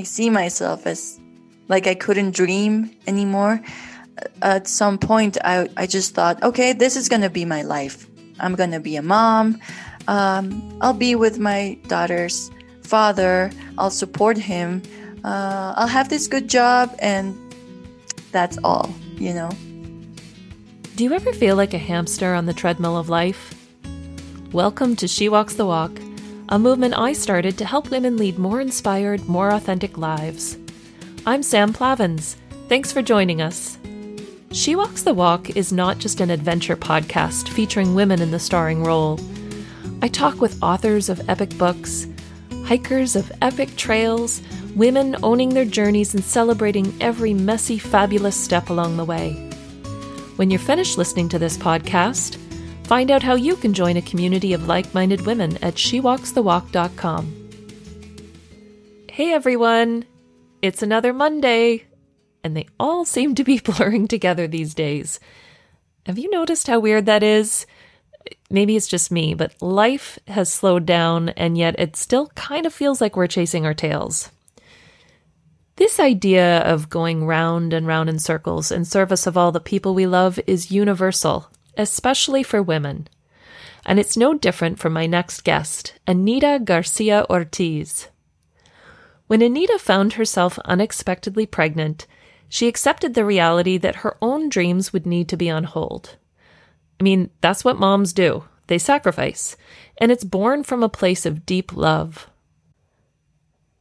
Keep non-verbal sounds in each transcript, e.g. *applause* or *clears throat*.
I see myself as like I couldn't dream anymore. At some point, I, I just thought, okay, this is going to be my life. I'm going to be a mom. Um, I'll be with my daughter's father. I'll support him. Uh, I'll have this good job, and that's all, you know. Do you ever feel like a hamster on the treadmill of life? Welcome to She Walks the Walk, a movement I started to help women lead more inspired, more authentic lives. I'm Sam Plavins. Thanks for joining us. She Walks the Walk is not just an adventure podcast featuring women in the starring role. I talk with authors of epic books, hikers of epic trails, women owning their journeys and celebrating every messy, fabulous step along the way. When you're finished listening to this podcast, find out how you can join a community of like minded women at shewalksthewalk.com. Hey everyone! It's another Monday, and they all seem to be *laughs* blurring together these days. Have you noticed how weird that is? Maybe it's just me, but life has slowed down, and yet it still kind of feels like we're chasing our tails. This idea of going round and round in circles in service of all the people we love is universal, especially for women. And it's no different for my next guest, Anita Garcia Ortiz. When Anita found herself unexpectedly pregnant, she accepted the reality that her own dreams would need to be on hold. I mean, that's what moms do. They sacrifice, and it's born from a place of deep love.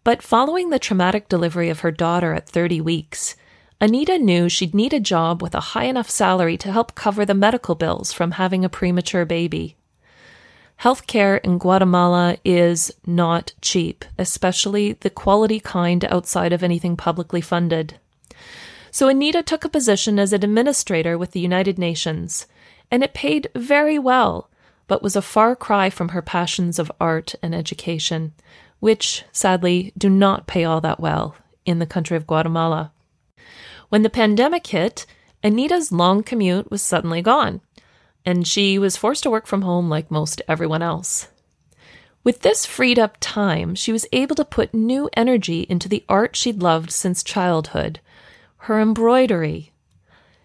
But following the traumatic delivery of her daughter at 30 weeks, Anita knew she'd need a job with a high enough salary to help cover the medical bills from having a premature baby. Healthcare in Guatemala is not cheap, especially the quality kind outside of anything publicly funded. So Anita took a position as an administrator with the United Nations, and it paid very well, but was a far cry from her passions of art and education, which, sadly, do not pay all that well in the country of Guatemala. When the pandemic hit, Anita's long commute was suddenly gone and she was forced to work from home like most everyone else. With this freed up time, she was able to put new energy into the art she'd loved since childhood her embroidery.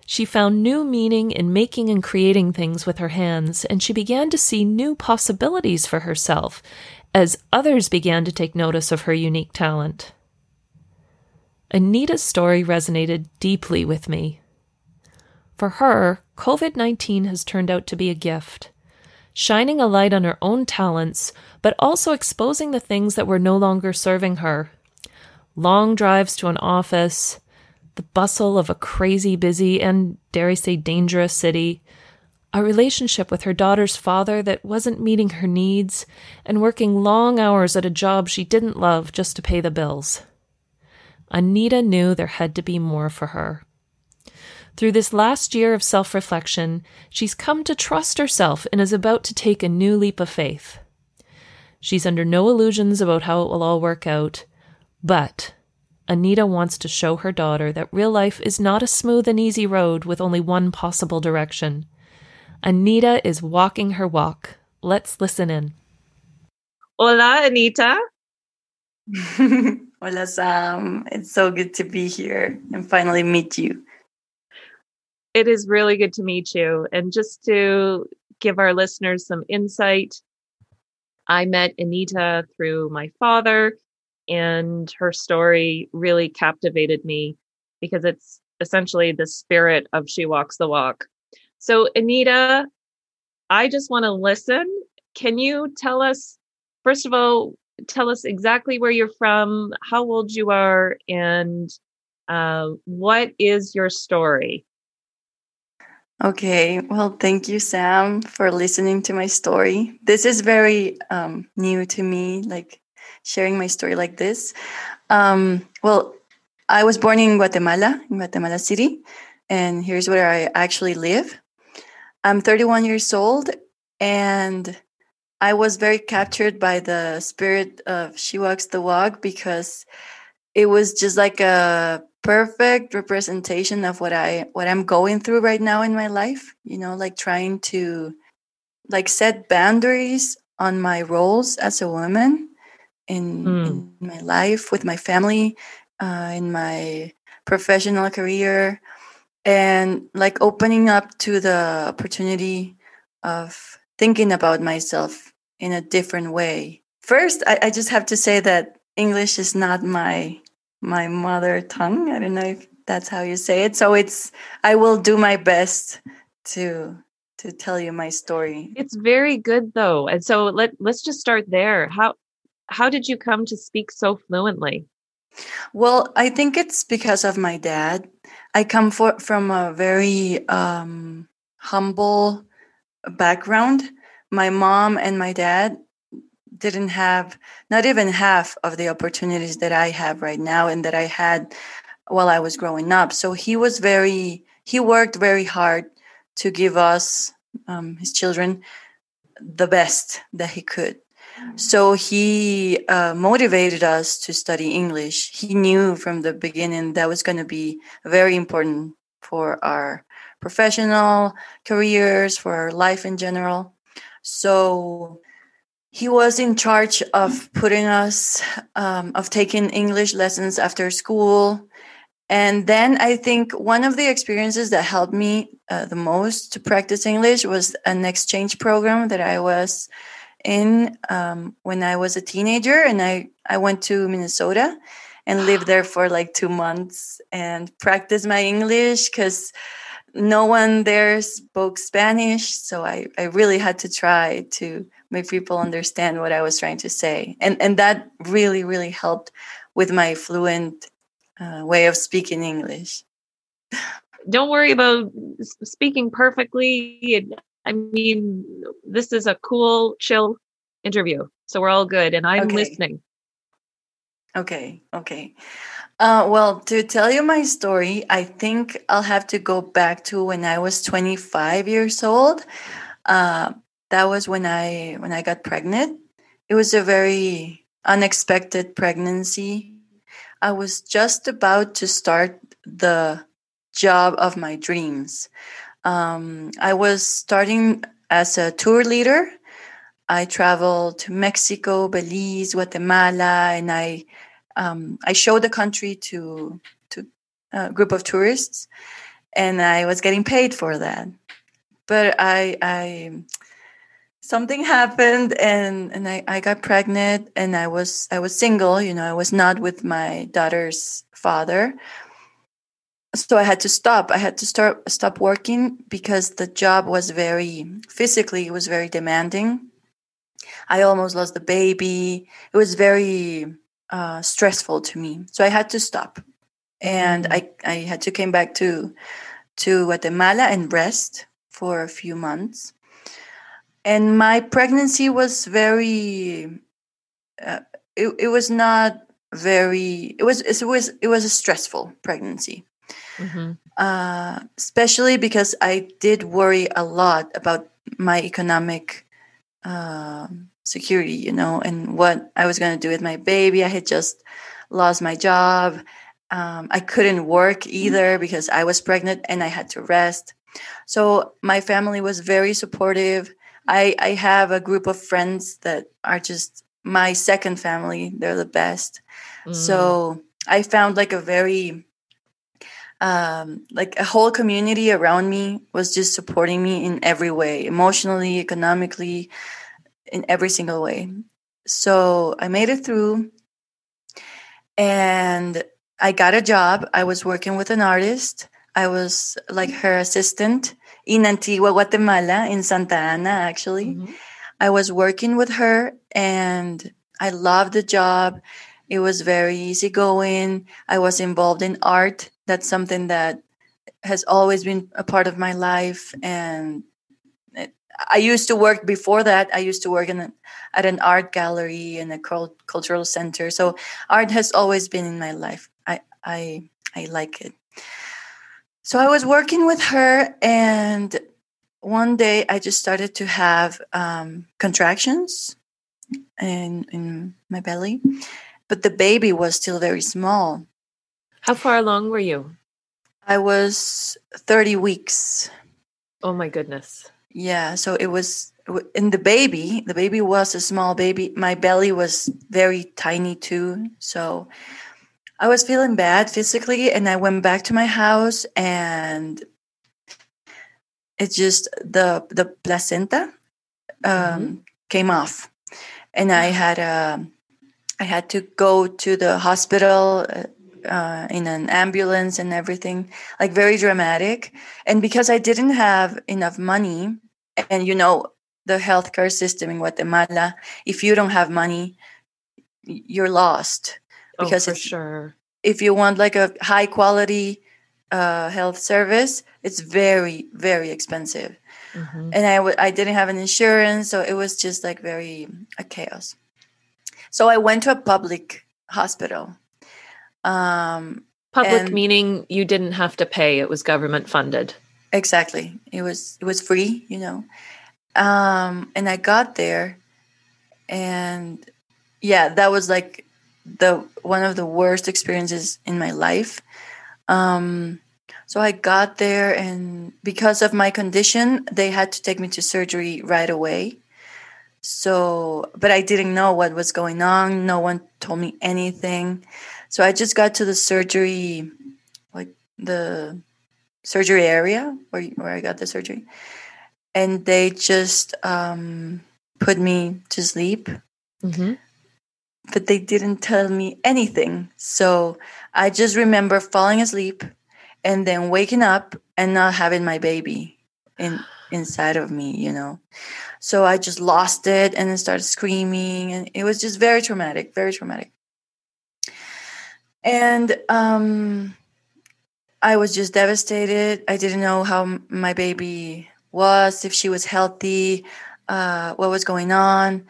She found new meaning in making and creating things with her hands, and she began to see new possibilities for herself as others began to take notice of her unique talent. Anita's story resonated deeply with me. For her, COVID 19 has turned out to be a gift, shining a light on her own talents, but also exposing the things that were no longer serving her. Long drives to an office, the bustle of a crazy busy and, dare I say, dangerous city, a relationship with her daughter's father that wasn't meeting her needs, and working long hours at a job she didn't love just to pay the bills. Anita knew there had to be more for her. Through this last year of self reflection, she's come to trust herself and is about to take a new leap of faith. She's under no illusions about how it will all work out, but Anita wants to show her daughter that real life is not a smooth and easy road with only one possible direction. Anita is walking her walk. Let's listen in. Hola, Anita. *laughs* Hola, Sam. It's so good to be here and finally meet you it is really good to meet you. And just to give our listeners some insight, I met Anita through my father, and her story really captivated me because it's essentially the spirit of She Walks the Walk. So, Anita, I just want to listen. Can you tell us, first of all, tell us exactly where you're from, how old you are, and uh, what is your story? Okay, well, thank you, Sam, for listening to my story. This is very um, new to me, like sharing my story like this. Um, well, I was born in Guatemala, in Guatemala City, and here's where I actually live. I'm 31 years old, and I was very captured by the spirit of She Walks the Walk because it was just like a perfect representation of what I what I'm going through right now in my life, you know, like trying to like set boundaries on my roles as a woman in, mm. in my life, with my family, uh, in my professional career, and like opening up to the opportunity of thinking about myself in a different way. First, I, I just have to say that English is not my my mother tongue. I don't know if that's how you say it. So it's I will do my best to to tell you my story. It's very good though. And so let let's just start there. How how did you come to speak so fluently? Well, I think it's because of my dad. I come for, from a very um, humble background. My mom and my dad didn't have not even half of the opportunities that I have right now and that I had while I was growing up. So he was very, he worked very hard to give us, um, his children, the best that he could. So he uh, motivated us to study English. He knew from the beginning that was going to be very important for our professional careers, for our life in general. So he was in charge of putting us, um, of taking English lessons after school. And then I think one of the experiences that helped me uh, the most to practice English was an exchange program that I was in um, when I was a teenager, and I I went to Minnesota and lived there for like two months and practiced my English because no one there spoke Spanish, so I I really had to try to make people understand what I was trying to say, and and that really really helped with my fluent uh, way of speaking English. Don't worry about speaking perfectly. I mean, this is a cool, chill interview. So we're all good. And I'm okay. listening. Okay. Okay. Uh, well, to tell you my story, I think I'll have to go back to when I was 25 years old. Uh, that was when I when I got pregnant. It was a very unexpected pregnancy. I was just about to start the job of my dreams. Um, I was starting as a tour leader. I traveled to Mexico, Belize, Guatemala, and I um, I showed the country to to a group of tourists, and I was getting paid for that. But I I something happened and and I, I got pregnant and I was I was single, you know, I was not with my daughter's father so I had to stop. I had to start stop working because the job was very physically it was very demanding. I almost lost the baby. It was very uh, stressful to me, so I had to stop, and mm-hmm. I I had to came back to to Guatemala and rest for a few months. And my pregnancy was very. Uh, it, it was not very. It was it was it was a stressful pregnancy mm-hmm. uh, especially because I did worry a lot about my economic uh, security, you know, and what I was going to do with my baby. I had just lost my job. Um, I couldn't work either because I was pregnant and I had to rest. So my family was very supportive. I, I have a group of friends that are just my second family. They're the best. Mm. So I found like a very um, like a whole community around me was just supporting me in every way emotionally economically in every single way. So i made it through and i got a job. I was working with an artist. I was like her assistant in antigua guatemala in santa ana actually. Mm-hmm. i was working with her and i loved the job. It was very easygoing. I was involved in art. That's something that has always been a part of my life and i used to work before that i used to work in at an art gallery and a cultural center so art has always been in my life i i i like it so i was working with her and one day i just started to have um, contractions in in my belly but the baby was still very small how far along were you? I was 30 weeks. Oh my goodness. Yeah, so it was in the baby, the baby was a small baby. My belly was very tiny too. So I was feeling bad physically. And I went back to my house and it just, the, the placenta um, mm-hmm. came off. And I had a, I had to go to the hospital uh, uh, in an ambulance and everything, like very dramatic. And because I didn't have enough money, and you know, the healthcare system in Guatemala, if you don't have money, you're lost. Oh, Because for it's- sure. If you want like a high quality uh, health service, it's very, very expensive. Mhm. And I w- I didn't have an insurance, so it was just like very a chaos. So I went to a public hospital. Um, Public meaning you didn't have to pay; it was government funded. exactly. It was it was free you know. Um and i got there and yeah that was like the one of the worst experiences in my life. Um so i got there and because of my condition they had to take me to surgery right away. So but i didn't know what was going on. No one told me anything so i just got to the surgery like the surgery area where, where I got the surgery. And they just um, put me to sleep, hmm but they didn't tell me anything. So I just remember falling asleep and then waking up and not having my baby in inside of me, you know. So I just lost it and then started screaming and it was just very traumatic, very traumatic. And um I was just devastated. I didn't know how m- my baby was, if she was healthy, uh, what was going on.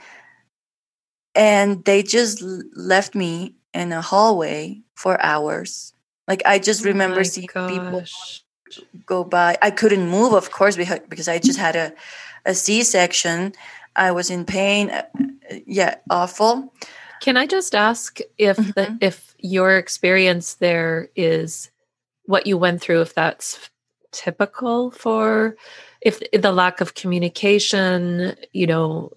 And they just left me in a hallway for hours. Like I just remember My seeing people go by. I couldn't move, of course, because because I just had a a C section. I was in pain. Uh, uh, Yeah, awful. Can I just ask if the Mhm. if your experience there is what you went through, if that's typical for if the lack of communication, you know,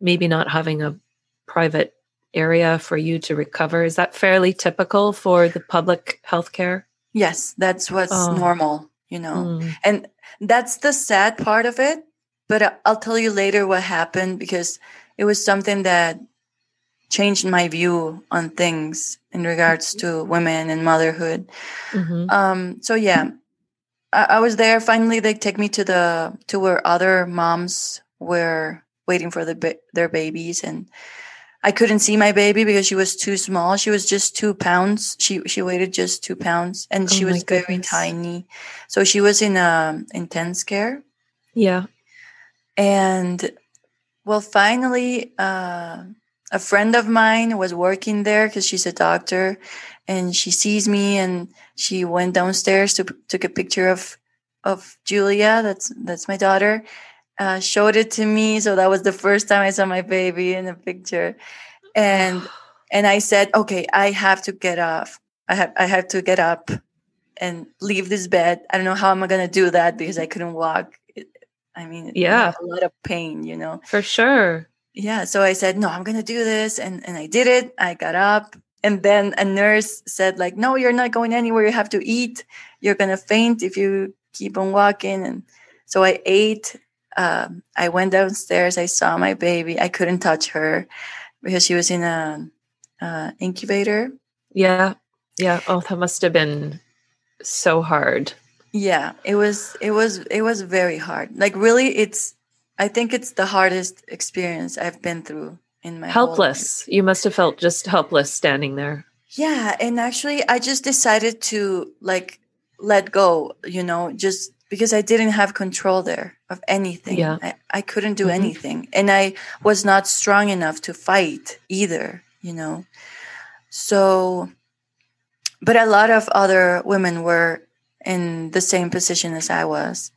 maybe not having a private area for you to recover, is that fairly typical for the public healthcare? Yes, that's what's Oh. normal. You know. Mm. And that's the sad part of it. But I'll tell you later what happened because it was something that changed my view on things in regards to women and motherhood. Mhm. Um, so yeah, I, I was there. Finally, they take me to the to where other moms were waiting for the their babies, and I couldn't see my baby because she was too small. She was just two pounds. She she weighed just two pounds, and Oh she was very tiny. So she was in a intense care, Yeah. and well, finally, uh, a friend of mine was working there because she's a doctor, and she sees me, and she went downstairs to took a picture of of Julia. That's that's my daughter. Uh, showed it to me, so that was the first time I saw my baby in a picture, and *sighs* and I said, okay, I have to get off. I have I have to get up and leave this bed. I don't know how am I gonna do that because I couldn't walk. I mean, Yeah. a lot of pain, you know. For sure. Yeah, so I said, no, I'm gonna do this, and and I did it. I got up, and then a nurse said, like, no, you're not going anywhere. You have to eat. You're gonna faint if you keep on walking. And so I ate. Um, I went downstairs. I saw my baby. I couldn't touch her because she was in a uh, incubator. Yeah. Yeah. Oh, that must have been so hard. Yeah, it was. It was. It was very hard. Like really, it's. I think it's the hardest experience I've been through in my helpless. You must have felt just helpless standing there. Yeah, and actually I just decided to like let go, you know, just because I didn't have control there of anything. Yeah. I, I couldn't do Mhm. anything. And I was not strong enough to fight either, you know. So but a lot of other women were in the same position as I was.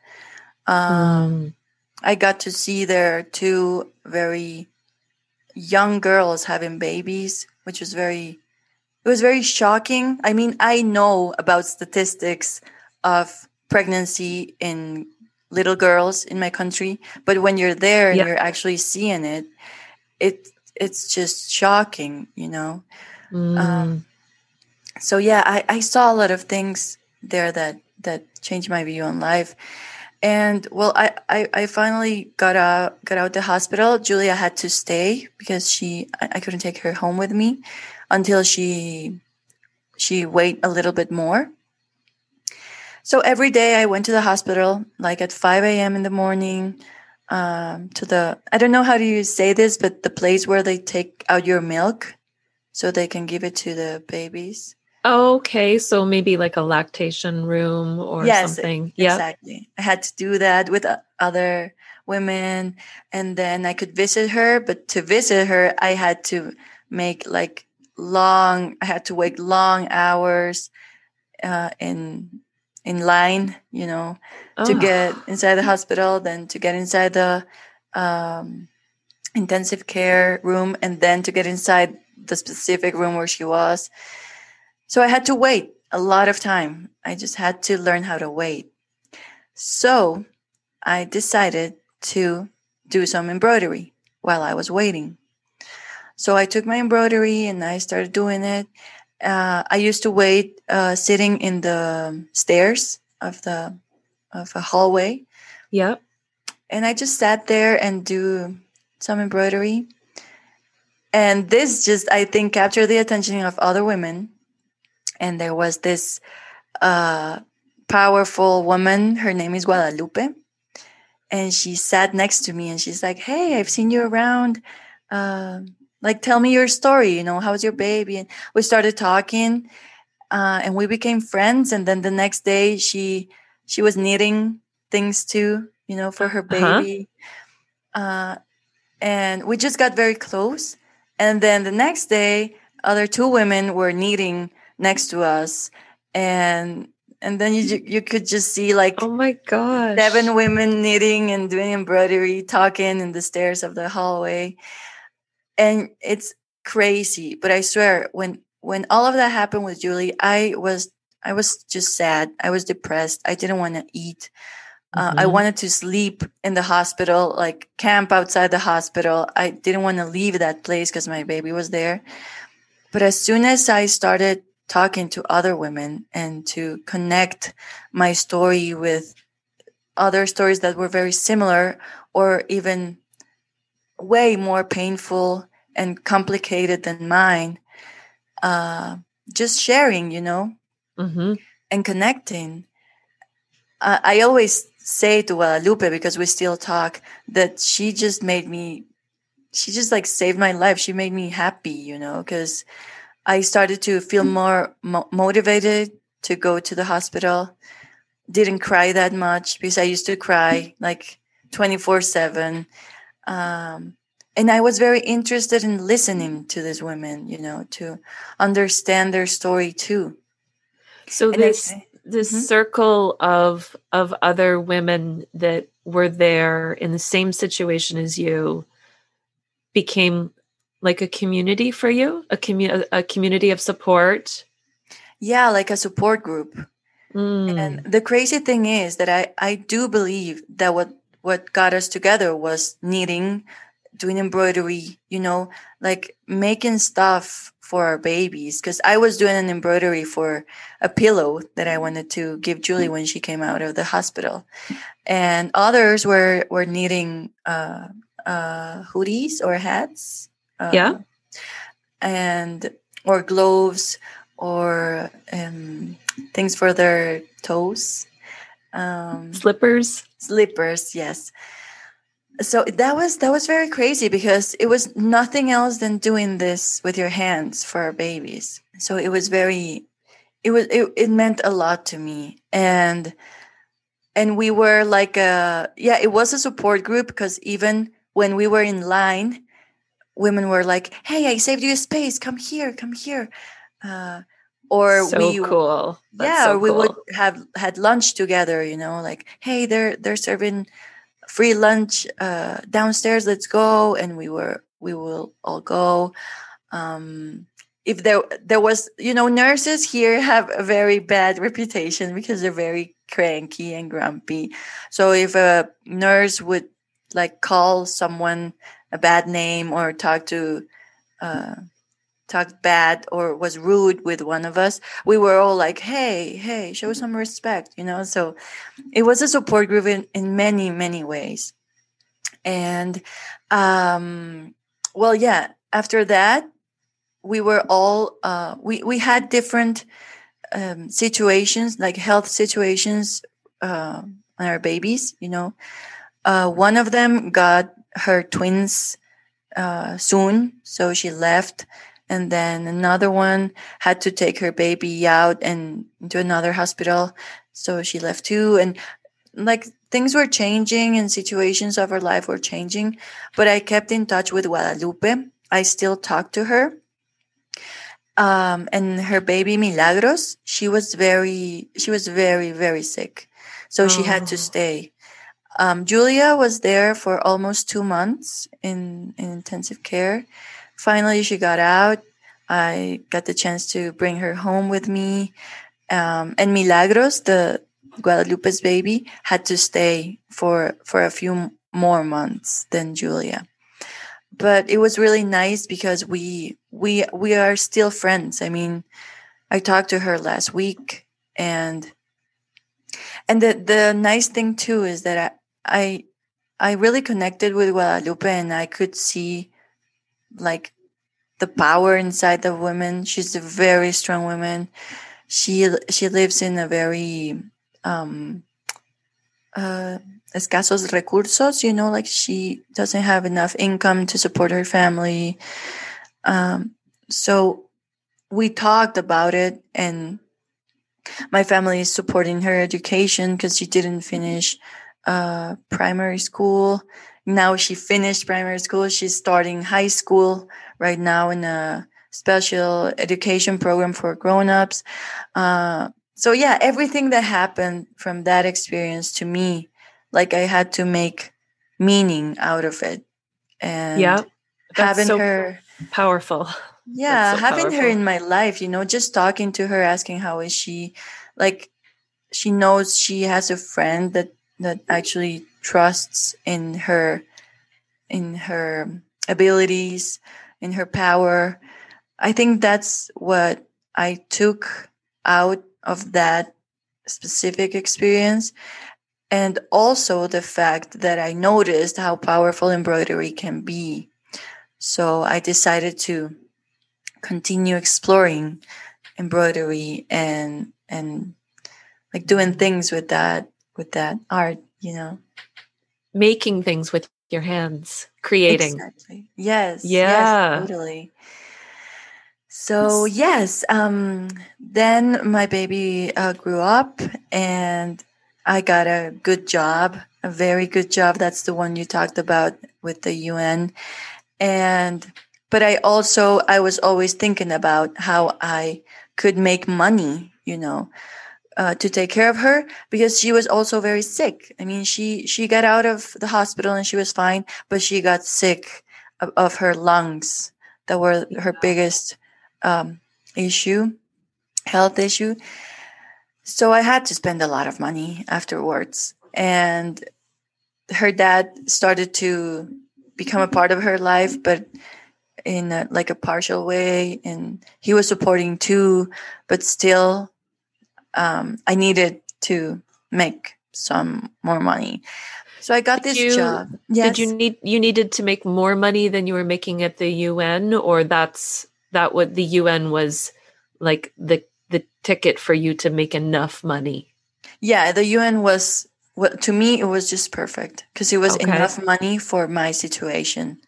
Um Mm. I got to see there two very young girls having babies, which was very it was very shocking. I mean, I know about statistics of pregnancy in little girls in my country but when you're there and you're actually seeing it it it's just shocking you know Mm. so yeah I, I saw a lot of things there that that changed my view on life and well I, I i finally got out got out the hospital. Julia had to stay because she i, couldn't take her home with me until she she wait a little bit more. So every day i went to the hospital like at 5 a.m in the morning um, to the i don't know how do you say this but the place where they take out your milk so they can give it to the babies okay, so maybe like a lactation room or Yes, something. Yeah. Exactly. I had to do that with other women and then I could visit her, but to visit her I had to make like long I had to wait long hours uh in in line, you know, to Oh. get inside the *laughs* hospital, then to get inside the um intensive care room and then to get inside the specific room where she was. So I had to wait a lot of time. I just had to learn how to wait. So I decided to do some embroidery while I was waiting. So I took my embroidery and I started doing it. Uh, I used to wait uh, sitting in the stairs of the of a hallway, Yep. and I just sat there and do some embroidery. And this just, I think, captured the attention of other women. And there was this uh, powerful woman. Her name is Guadalupe. And she sat next to me and she's like, Hey, I've seen you around. Um like, tell me your story. You know, how's your baby? And we started talking uh, and we became friends. And then the next day, she she was knitting things too, you know, for her Uh-huh. baby. uh and we just got very close. And then the next day, other two women were knitting next to us, and and then you you could just see like Oh my god seven women knitting and doing embroidery, talking in the stairs of the hallway, and it's crazy. But I swear, when when all of that happened with Julie, I was I was just sad. I was depressed. I didn't want to eat. Uh, I Mhm. wanted to sleep in the hospital, like camp outside the hospital. I didn't want to leave that place because my baby was there. But as soon as I started talking to other women and to connect my story with other stories that were very similar or even way more painful and complicated than mine, uh, just sharing, you know, Mhm. and connecting. Uh, I always say to Guadalupe because we still talk that she just made me, she just like saved my life. She made me happy, you know, because I started to feel more mo- motivated to go to the hospital. Didn't cry that much because I used to cry like 24 7. Um, and I was very interested in listening to these women, you know, to understand their story too. So And I- this this Mhm. circle of of other women that were there in the same situation as you became like a community for you, a commu- a community of support. yeah, like a support group. Mm. And the crazy thing is that I, I do believe that what, what got us together was knitting, doing embroidery, you know, like making stuff for our babies. Cause I was doing an embroidery for a pillow that I wanted to give Julie when she came out of the hospital. And others were, were knitting, uh, uh, hoodies or hats. Uh, Yeah. And, or gloves or, um, things for their toes. Um, Slippers. slippers yes so that was that was very crazy because it was nothing else than doing this with your hands for our babies so it was very it was it, it meant a lot to me and and we were like a yeah it was a support group because even when we were in line women were like hey i saved you a space. Come here come here. Uh, or so we cool. That's yeah so or we cool. would have had lunch together you know like hey they're they're serving free lunch uh downstairs. Let's go. And we were we will all go. Um if there there was you know nurses here *laughs* have a very bad reputation because they're very cranky and grumpy. So if a nurse would like call someone a bad name or talked to uh, talked bad or was rude with one of us we were all like hey hey show some respect you know? So it was a support group in, in many many ways. And um well yeah after that we were all uh, we we had different um, situations like health situations uh, on our babies you know? Uh, one of them got her twins uh, soon so she left and then another one had to take her baby out and into another hospital so she left too and like things were changing and situations of her life were changing but i kept in touch with guadalupe i still talk to her um, and her baby Milagros, she was very, she was very, very sick, so oh. she had to oh. stay. Um, Julia was there for almost two months in, in intensive care. Finally, she got out. I got the chance to bring her home with me. Um, and Milagros, the Guadalupe's baby, had to stay for for a few more months than Julia but it was really nice because we we we are still friends. I mean, I talked to her last week and and the the nice thing too is that I I, really connected with Guadalupe and I could see like the power inside the woman. She's a very strong woman. She she lives in a very um uh escasos recursos, you know, like she doesn't have enough income to support her family. Um, so we talked about it, and my family is supporting her education because she didn't finish uh, primary school. Now she finished primary school. She's starting high school right now in a special education program for grown-ups. Uh, so yeah, everything that happened from that experience to me like I had to make meaning out of it. And yeah, having so her powerful. *laughs* Yeah, so having powerful. her in my life, you know, just talking to her, asking how is she, like she knows she has a friend that that actually trusts in her in her abilities, in her power. I think that's what I took out of that specific experience and also the fact that I noticed how powerful embroidery can be. So I decided to continue exploring embroidery and and like doing things with that with that art, you know. Making things with your hands, creating. Exactly. Yes. Yeah. Yes, totally. So yes, um, then my baby uh, grew up, and I got a good job, a very good job. That's the one you talked about with the UN. And, but I also, I was always thinking about how I could make money, you know, uh, to take care of her because she was also very sick. I mean, she, she got out of the hospital and she was fine, but she got sick of, of her lungs that were her biggest, um, issue, health issue so I had to spend a lot of money afterwards. And her dad started to become a part of her life, but in a, like a partial way. And he was supporting too, but still, um, I needed to make some more money. So I got did this you, job. Yes. Did you need you needed to make more money than you were making at the UN, or that's that what the UN was like the the ticket for you to make enough money? Yeah, the UN was well, to me it was just perfect because it was okay. enough money for my situation.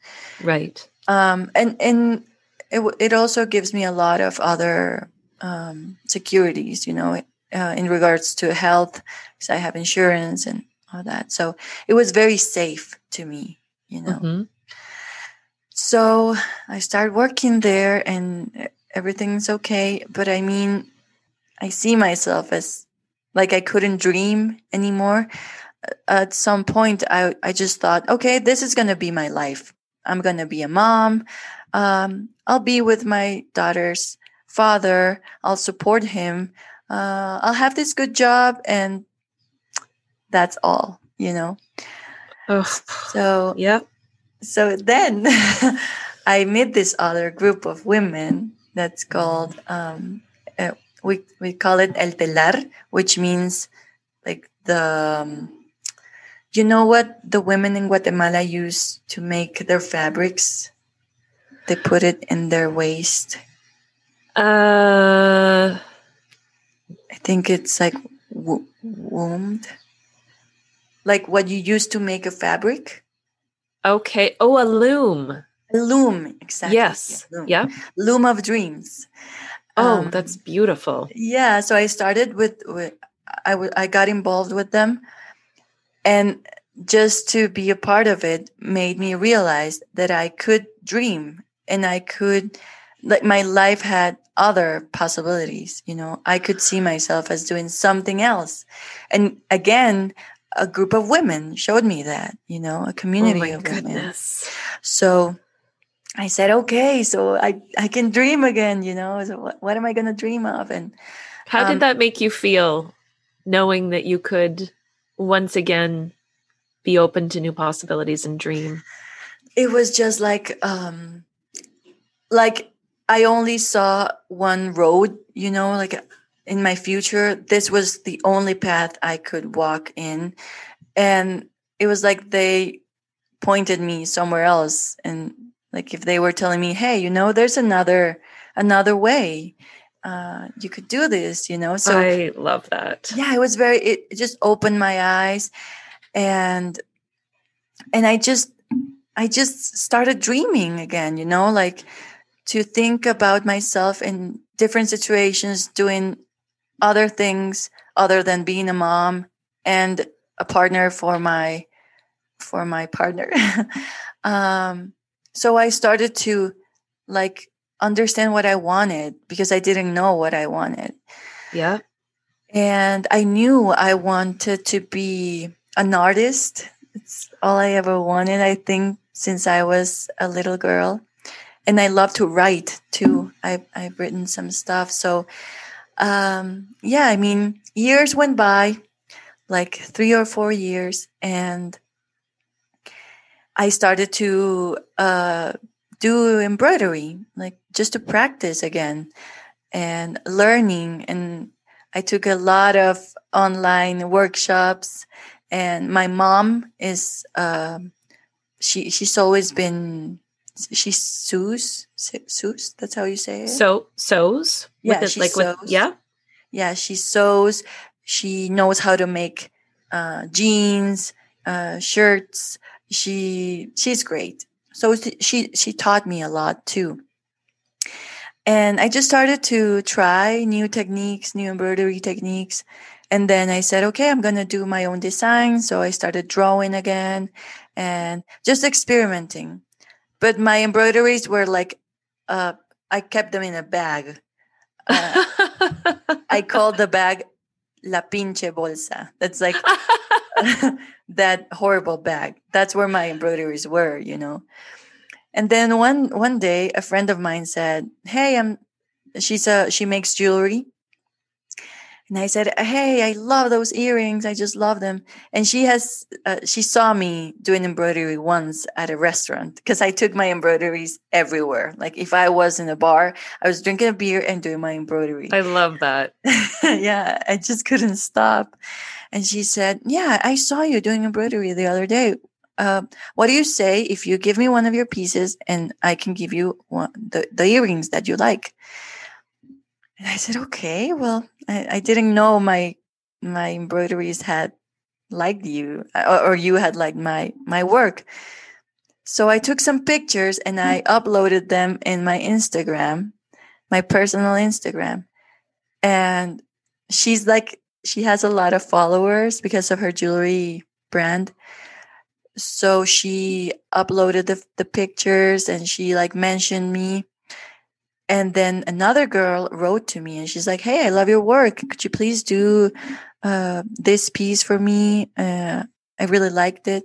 Right. Um, and and it it also gives me a lot of other um, securities, you know, uh, in regards to health because I have insurance and all that. So it was very safe to me, you know. Mm-hmm. So I started working there and everything's okay. But I mean, I see myself as like I couldn't dream anymore. At some point, I, I just thought, okay, this is going to be my life. I'm going to be a mom. um, I'll be with my daughter's father. I'll support him. Uh, I'll have this good job, and that's all, you know. Oh, So yeah. so then *laughs* I met this other group of women that's called um, uh, we we call it el telar, which means like the um, you know what the women in Guatemala use to make their fabrics. They put it in their waist. Uh, I think it's like wo- wombed, like what you use to make a fabric. okay. Oh, a loom. A loom, exactly. Yes. yeah, loom. Yeah. loom of dreams. Oh, Um, that's beautiful. yeah so i started with, with I, w- I got involved with them and just to be a part of it made me realize that i could dream and i could like my life had other possibilities you know i could see myself as doing something else and again a group of women showed me that you know a Oh community my of women goodness. so I said, okay, so I, I can dream again, you know, so what, what am I going to dream of? And How Um, did that make you feel knowing that you could once again be open to new possibilities and dream? it was just like, um, like I only saw one road, you know, like in my future, this was the only path I could walk in. And it was like they pointed me somewhere else. And like if they were telling me, hey, you know, there's another, another way. Uh, you could do this, you know. So I love that. yeah it was very it it just opened my eyes and and i just i just started dreaming again you know like to think about myself in different situations doing other things other than being a mom and a partner for my for my partner *laughs* um so i started to like understand what i wanted because i didn't know what i wanted Yeah. and I knew I wanted to be an artist. It's all I ever wanted, I think, since I was a little girl. And I love to write too. I've, I've written some stuff. So, um, yeah, I mean, years went by, like three or four years, and I started to uh, do embroidery, like just to practice again and learning and i took a lot of online workshops and my mom is um she she's always been she sews sews? That's how you say it? So sews. Yeah, With it, she like with sews. yeah. yeah she sews. She knows how to make uh, jeans uh, shirts. She she's great. So she she taught me a lot too. And i just started to try new techniques new embroidery techniques. And then i said okay i'm going to do my own design. So i started drawing again and just experimenting but my embroideries were like uh, i kept them in a bag uh, *laughs* I called the bag La Pinche Bolsa. That's like *laughs* *laughs* that horrible bag. That's where my embroideries were, you know. And then one one day, a friend of mine said, "Hey, I'm." She's a she makes jewelry, and I said, "Hey, I love those earrings. I just love them." And she has uh, she saw me doing embroidery once at a restaurant because I took my embroideries everywhere. Like if I was in a bar, I was drinking a beer and doing my embroidery. I love that. *laughs* yeah, I just couldn't stop. And she said, Yeah, I saw you doing embroidery the other day. Uh, what do you say if you give me one of your pieces and I can give you one, the, the earrings that you like? And I said, Okay, well, I, I didn't know my my embroideries had liked you uh, or, or you had liked my my work. So I took some pictures and I mm-hmm. uploaded them in my Instagram, my personal Instagram. And she's like she has a lot of followers because of her jewelry brand so she uploaded the, the pictures and she like mentioned me and then another girl wrote to me and she's like hey i love your work. Could you please do uh, this piece for me? Uh, i really liked it.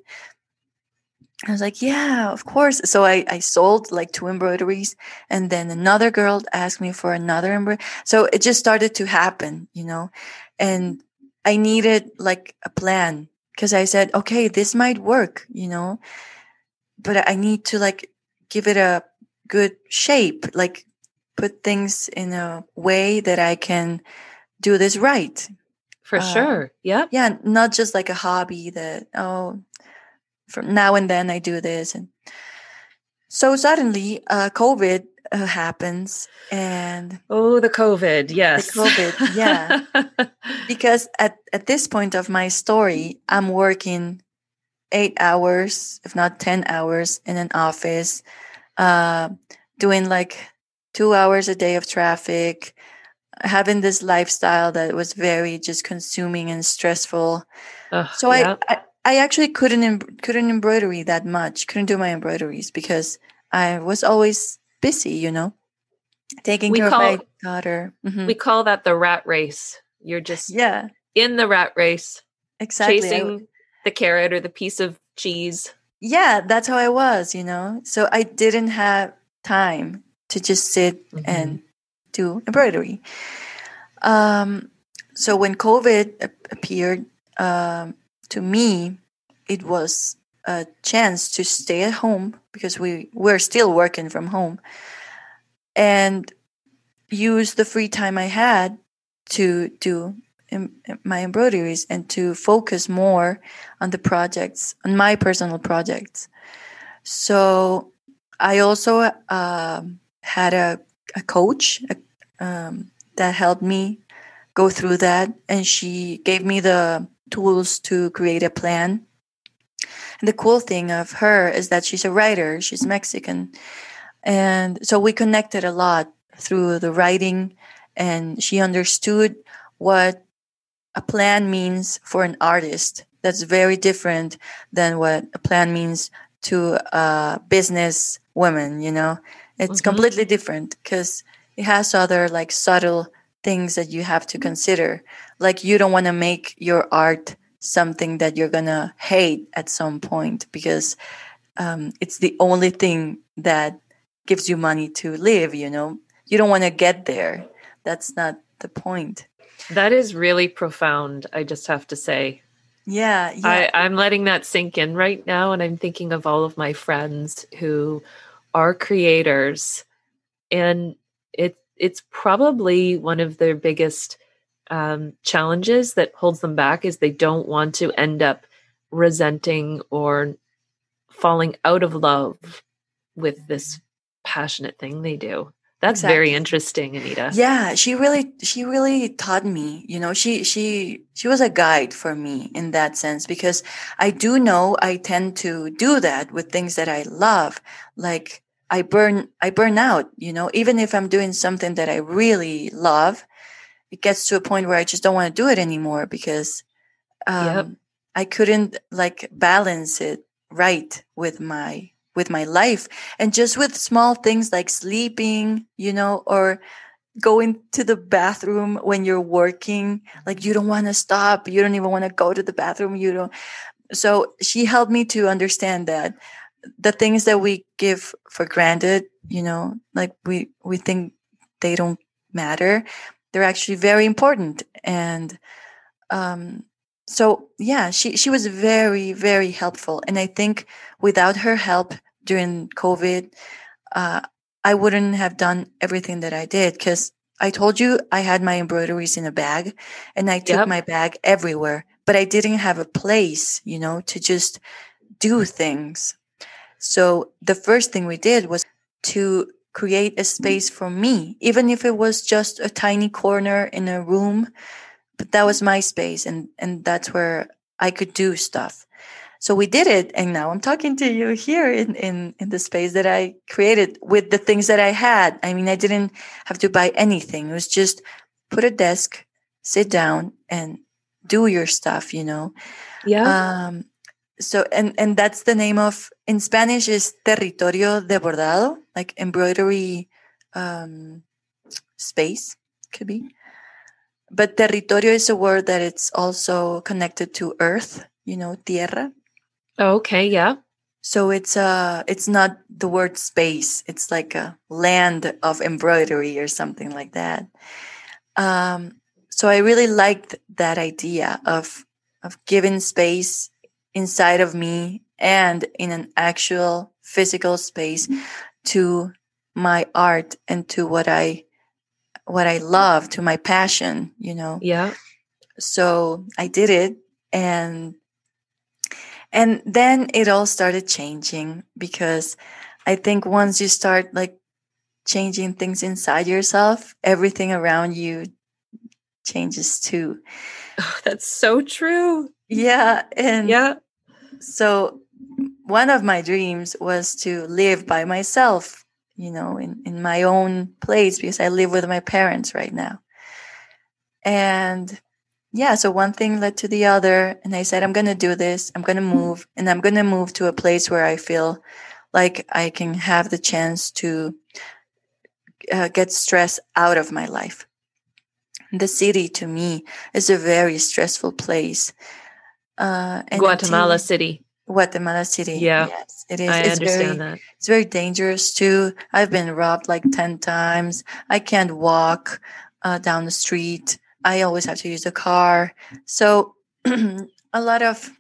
I was like, yeah, of course. So I, I sold like two embroideries and then another girl asked me for another embroidery. So it just started to happen, you know, and I needed like a plan because I said, okay, this might work, you know, but I need to like give it a good shape, like put things in a way that I can do this right. For uh, sure. Yeah. Yeah. Not just like a hobby that, oh, from now and then I do this. And so suddenly, uh, COVID uh, happens and oh the covid yes the covid yeah *laughs* because at at this point of my story i'm working eight hours if not 10 hours in an office uh doing like two hours a day of traffic having this lifestyle that was very just consuming and stressful so yeah. I, I I actually couldn't em- couldn't embroidery that much. Couldn't do my embroideries because I was always busy, you know, taking we care call, of my daughter. Mm-hmm. We call that the rat race. You're just yeah in the rat race, exactly chasing the carrot or the piece of cheese. Yeah, that's how I was, you know. So I didn't have time to just sit mm-hmm. and do embroidery. Um, so when COVID appeared, um, to me, it was a chance to stay at home because we were still working from home and use the free time I had to do my embroideries and to focus more on the projects, on my personal projects. So I also uh, had a, a coach um, that helped me go through that, and she gave me the tools to create a plan. And the cool thing of her is that she's a writer, she's Mexican. And so we connected a lot through the writing, and she understood what a plan means for an artist. That's very different than what a plan means to a business woman, you know? It's mm-hmm. completely different because it has other like subtle things that you have to consider. Like you don't want to make your art something that you're gonna hate at some point because um, it's the only thing that gives you money to live you know? You don't want to get there. That's not the point. That is really profound i just have to say. Yeah, yeah. I, i'm letting that sink in right now and i'm thinking of all of my friends who are creators and it it's probably one of their biggest um, challenges that holds them back is they don't want to end up resenting or falling out of love with this passionate thing they do that's exactly. very interesting anita yeah she really she really taught me you know she she she was a guide for me in that sense because i do know i tend to do that with things that i love like i burn i burn out you know even if i'm doing something that i really love it gets to a point where I just don't want to do it anymore because um, yep. I couldn't like balance it right with my with my life and just with small things like sleeping, you know, or going to the bathroom when you're working like you don't want to stop you don't even want to go to the bathroom you don't so she helped me to understand that the things that we give for granted you know like we we think they don't matter they're actually very important. And um, so yeah she she was very very helpful. And i think without her help during covid uh, i wouldn't have done everything that i did because i told you i had my embroideries in a bag and i took yep. my bag everywhere but i didn't have a place you know to just do things so the first thing we did was to create a space for me, even if it was just a tiny corner in a room. But that was my space, and and that's where I could do stuff. So we did it, and now I'm talking to you here in in in the space that I created with the things that I had. I mean, I didn't have to buy anything. It was just put a desk, sit down, and do your stuff. You know. Yeah. Um, so and and that's the name of in spanish is territorio de bordado like embroidery um, space could be. But territorio is a word that it's also connected to earth you know tierra. Okay yeah. So it's uh it's not the word space it's like a land of embroidery or something like that. Um so i really liked that idea of of giving space inside of me and in an actual physical space mm-hmm. to my art and to what i what i love to my passion you know Yeah. so i did it and and then it all started changing because i think once you start like changing things inside yourself everything around you changes too Oh, *laughs* that's so true. yeah and Yeah. So one of my dreams was to live by myself you know in, in my own place because i live with my parents right now. And yeah so one thing led to the other and i said i'm going to do this. I'm going to move and i'm going to move to a place where i feel like i can have the chance to uh, get stress out of my life. The city to me is a very stressful place uh, Guatemala City. Guatemala City. Yeah. Yes, it is. I it's understand very, that. It's very dangerous too. I've been robbed like 10 times. I can't walk uh, down the street. I always have to use a car. So *clears throat* a lot of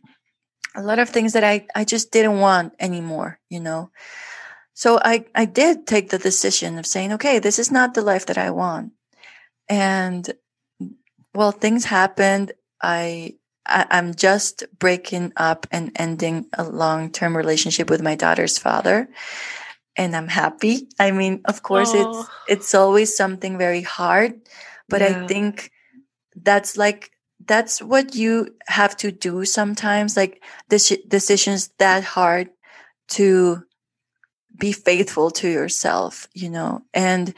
a lot of things that I, I just didn't want anymore, you know. So I, I did take the decision of saying, okay, this is not the life that I want. And well, things happened. I I, I'm just breaking up and ending a long term relationship with my daughter's father. And I'm happy. I mean, of course, Aw. it's oh. it's always something very hard, but Yeah. I think that's like that's what you have to do sometimes. Like deci- decisions that hard to be faithful to yourself, you know. And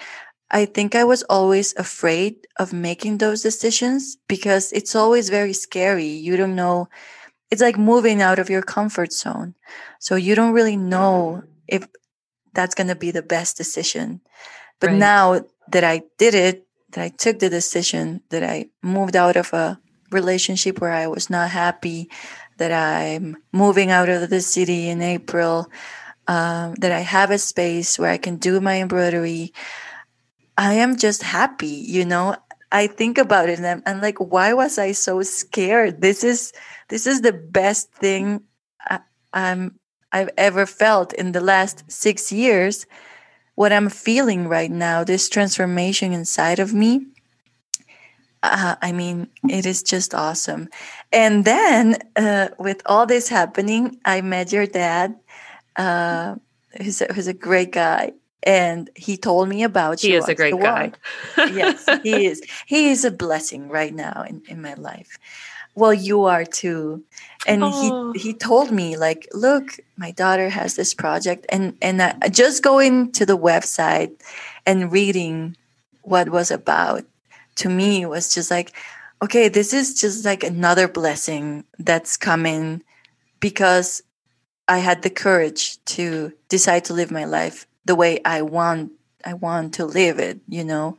I think I was always afraid of making those decisions because it's always very scary. You don't know. It's like moving out of your comfort zone. So you don't really know if that's going to be the best decision. But Right. now that I did it, that I took the decision, that I moved out of a relationship where I was not happy, that I'm moving out of the city in April, um, that I have a space where I can do my embroidery. I am just happy, you know. I think about it and I'm, I'm like, why was I so scared? This is this is the best thing I, I'm I've ever felt in the last six years. What I'm feeling right now, this transformation inside of me. Uh, I mean, it is just awesome. And then, uh, with all this happening, I met your dad, uh, who's, a, who's a great guy. And he told me about He you. is a great guy. yes, *laughs* he is. He is a blessing right now in, in my life. Well, you are too. And Oh. he he told me like, look, my daughter has this project, and and I, just going to the website and reading what was about to me was just like, okay, this is just like another blessing that's coming because I had the courage to decide to live my life the way I want I want to live it, you know,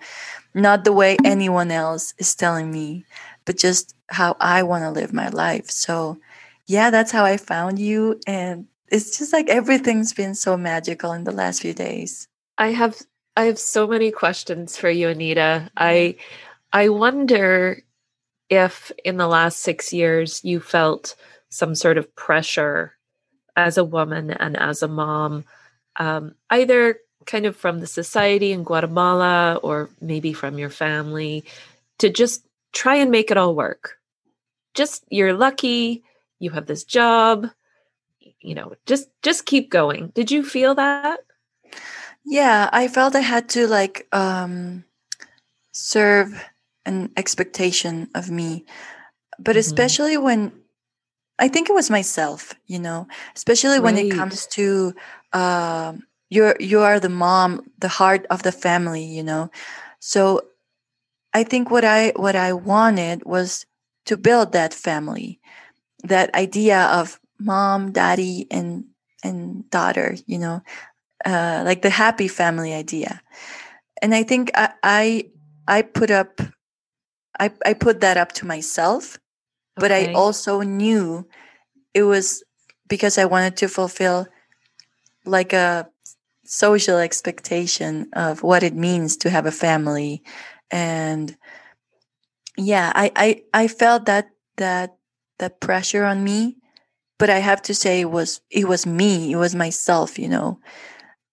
not the way anyone else is telling me, but just how I want to live my life. So, yeah, that's how I found you and it's just like everything's been so magical in the last few days. I have I have so many questions for you, Anita. Mm-hmm. I I wonder if in the last six years you felt some sort of pressure as a woman and as a mom, um, either kind of from the society in Guatemala or maybe from your family, to just try and make it all work. Just you're lucky, you have this job, you know, just just keep going. Did you feel that? Yeah, I felt I had to like um serve an expectation of me. But Mhm. especially when I think it was myself, you know, especially when it comes to um you're you are the mom, the heart of the family, you know. So I think what I what I wanted was to build that family. That idea of mom, daddy and and daughter, you know, uh, like the happy family idea. And I think I I, I put up I, I put that up to myself, but I also knew it was because I wanted to fulfill like a social expectation of what it means to have a family. And yeah i i, I felt that that that pressure on me but i have to say it was it was me it was myself you know.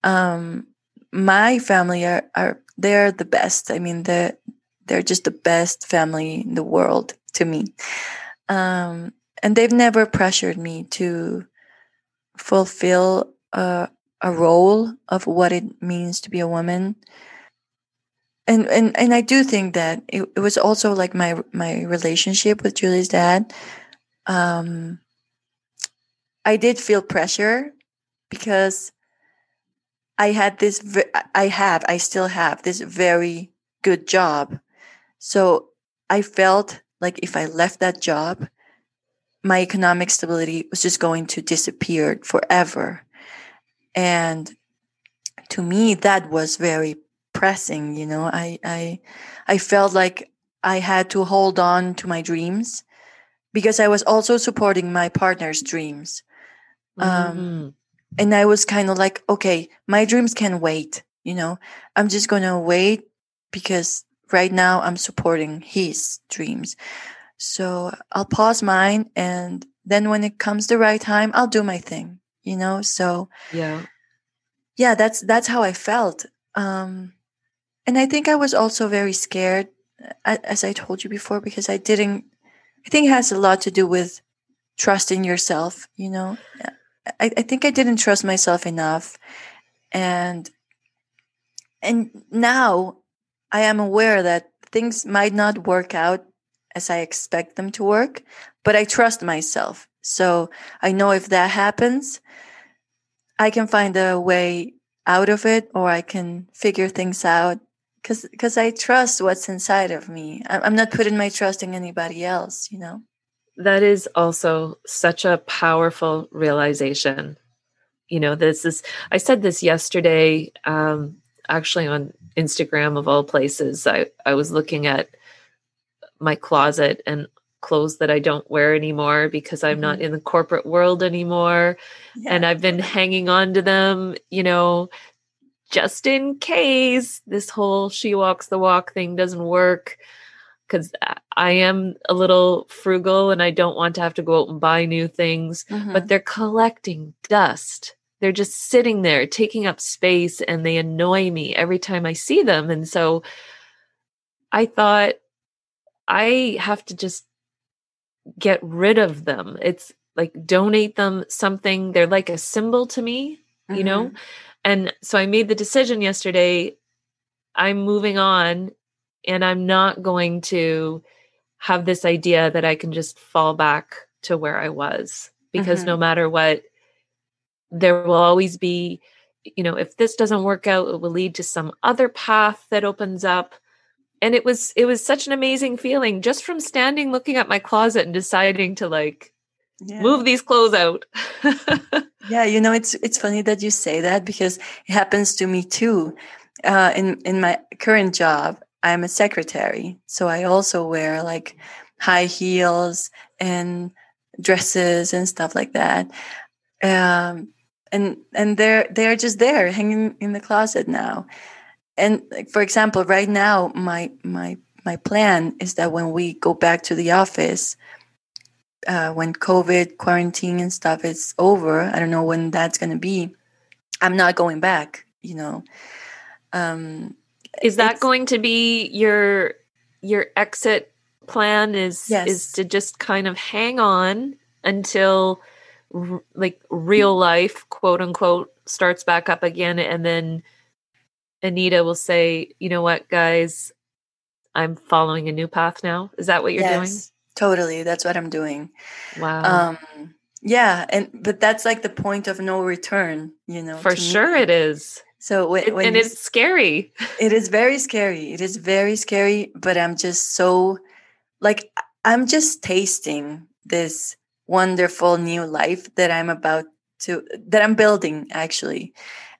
Um my family are are they're the best. I mean they're they're just the best family in the world to me um and they've never pressured me to fulfill a, a role of what it means to be a woman and and and I do think that it, it was also like my my relationship with Julie's dad. Um, I did feel pressure because I had this. I have. I still have this very good job. So I felt like if I left that job, my economic stability was just going to disappear forever. And to me, that was very pressing, you know. I, I, I felt like I had to hold on to my dreams because I was also supporting my partner's dreams. Um, mm-hmm. And I was kind of like, okay, my dreams can wait, you know, I'm just going to wait because right now I'm supporting his dreams. So I'll pause mine and then when it comes the right time, I'll do my thing, you know? So yeah. Yeah, that's that's how I felt. Um and I think I was also very scared as I told you before because I didn't I think it has a lot to do with trusting yourself, you know. I, I think I didn't trust myself enough and and now I am aware that things might not work out as I expect them to work, but I trust myself. So I know if that happens, I can find a way out of it or I can figure things out because I trust what's inside of me. I'm not putting my trust in anybody else, you know. That is also such a powerful realization. You know, this is I said this yesterday, um, actually on Instagram of all places. I I was looking at my closet and clothes that I don't wear anymore because I'm mm-hmm. not in the corporate world anymore. Yeah. And I've been hanging on to them, you know, just in case this whole she walks the walk thing doesn't work. Because I am a little frugal and I don't want to have to go out and buy new things, mm-hmm. but they're collecting dust. They're just sitting there taking up space and they annoy me every time I see them. And so I thought, I have to just get rid of them. It's like donate them something. They're like a symbol to me, mm-hmm. you know? Mm-hmm. And so I made the decision yesterday. I'm moving on and I'm not going to have this idea that I can just fall back to where I was because mm-hmm. no matter what, there will always be, you know, if this doesn't work out, it will lead to some other path that opens up. And it was it was such an amazing feeling just from standing looking at my closet and deciding to like yeah. move these clothes out. Yeah you know it's it's funny that you say that because it happens to me too. Uh, in in my current job i'm a secretary so i also wear like high heels and dresses and stuff like that. Um, and and they're they're just there hanging in the closet now and like, for example right now my my my plan is that when we go back to the office uh, when covid quarantine and stuff is over i don't know when that's going to be i'm not going back you know um is that going to be your your exit plan is yes. is to just kind of hang on until r- like real life quote unquote starts back up again and then Anita will say, you know what, guys, I'm following a new path now. Is that what you're yes, doing? Totally. That's what I'm doing. Wow. Um, yeah. And, but that's like the point of no return, you know. For sure me. it is. So when, when and it's scary. It is very scary. It is very scary, but I'm just so like, I'm just tasting this wonderful new life that I'm about to, that I'm building actually.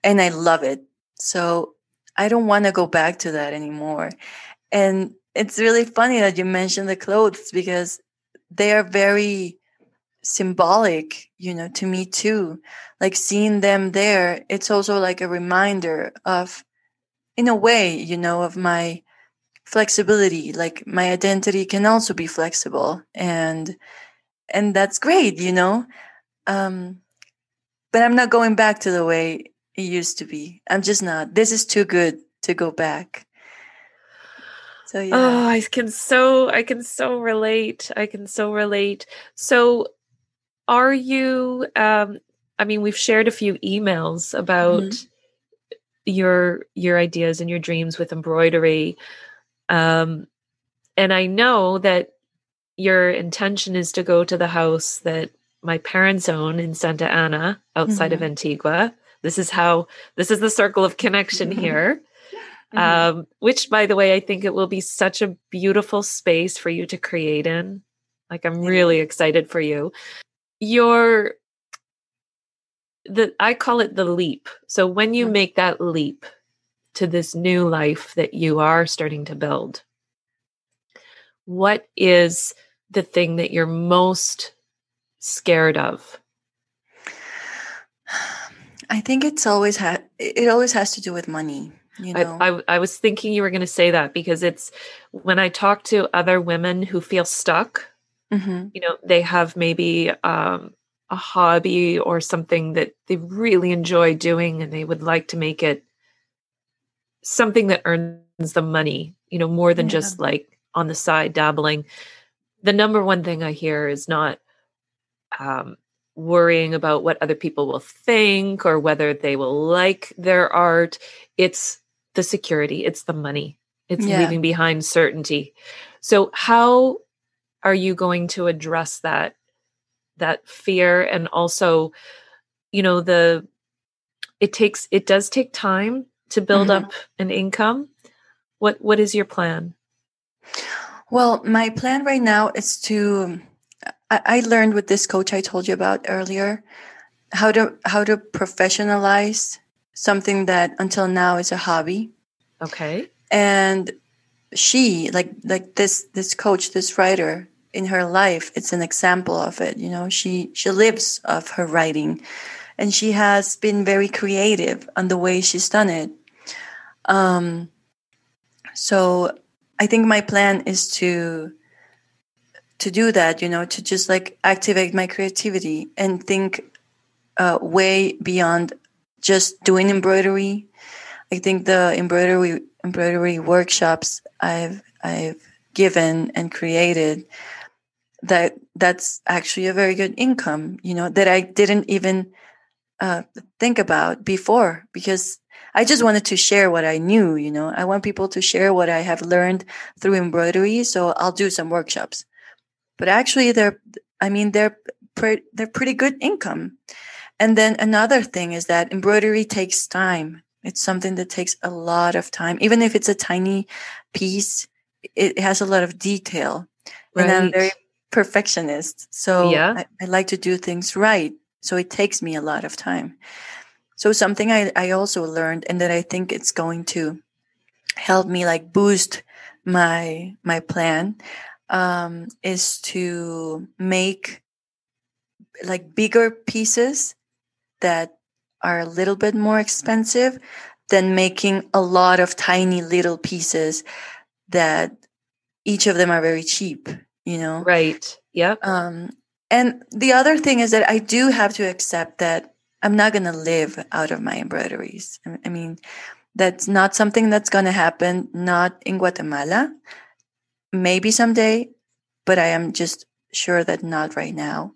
And I love it. So I don't want to go back to that anymore. And it's really funny that you mentioned the clothes because they are very symbolic you know to me too like seeing them there it's also like a reminder of in a way you know of my flexibility like my identity can also be flexible and and that's great you know? Um but i'm not going back to the way it used to be. I'm just not. This is too good to go back. So yeah. Oh i can so i can so relate. I can so relate. So are you um i mean we've shared a few emails about mm-hmm. your your ideas and your dreams with embroidery. Um, and I know that your intention is to go to the house that my parents own in Santa Ana outside mm-hmm. of Antigua. This is how, this is the circle of connection mm-hmm. here. *laughs* Mm-hmm. Um, which, by the way, I think it will be such a beautiful space for you to create in. Like, I'm really excited for you. Your, the, I call it the leap. So when you make that leap, to this new life that you are starting to build, what is the thing that you're most scared of? I think it's always had it always has to do with money. You know? I, I, I was thinking you were going to say that because it's when I talk to other women who feel stuck, mm-hmm. you know, they have maybe um, a hobby or something that they really enjoy doing and they would like to make it something that earns them money, you know, more than yeah. just like on the side dabbling. The number one thing I hear is not um, worrying about what other people will think or whether they will like their art. It's the security, it's the money, it's yeah. leaving behind certainty. So, how are you going to address that? that fear and also you know the it takes it does take time to build mm-hmm. up an income what what is your plan well my plan right now is to I, I learned with this coach i told you about earlier how to how to professionalize something that until now is a hobby. Okay. And she like like this this coach this writer in her life it's an example of it you know? She she lives of her writing. And she has been very creative on the way she's done it. Um, so I think my plan is to to do that, you know, to just like activate my creativity and think uh, way beyond just doing embroidery. I think the embroidery embroidery workshops I've I've given and created that that's actually a very good income, you know, that I didn't even uh, think about before because I just wanted to share what I knew, you know. I want people to share what I have learned through embroidery, so I'll do some workshops. But actually they're I mean they're pre- they're pretty good income. And then another thing is that embroidery takes time. It's something that takes a lot of time. Even if it's a tiny piece, it has a lot of detail. Right. And I'm very perfectionist. So yeah. I, I like to do things right. So it takes me a lot of time. So something I, I also learned and that I think it's going to help me like boost my my plan um, is to make like bigger pieces that are a little bit more expensive than making a lot of tiny little pieces that each of them are very cheap you know? Right. Yep. Um and the other thing is that I do have to accept that I'm not going to live out of my embroideries. I mean, that's not something that's going to happen, not in Guatemala. Maybe someday, but I am just sure that not right now.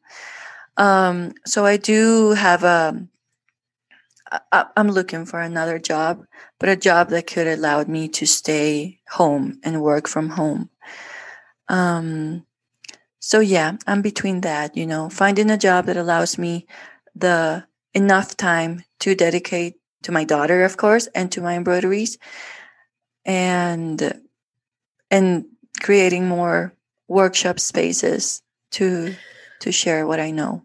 Um, so I do have a, I, I'm looking for another job, but a job that could allow me to stay home and work from home. Um, so yeah, I'm between that, you know, finding a job that allows me the enough time to dedicate to my daughter, of course, and to my embroideries and and creating more workshop spaces to to share what I know.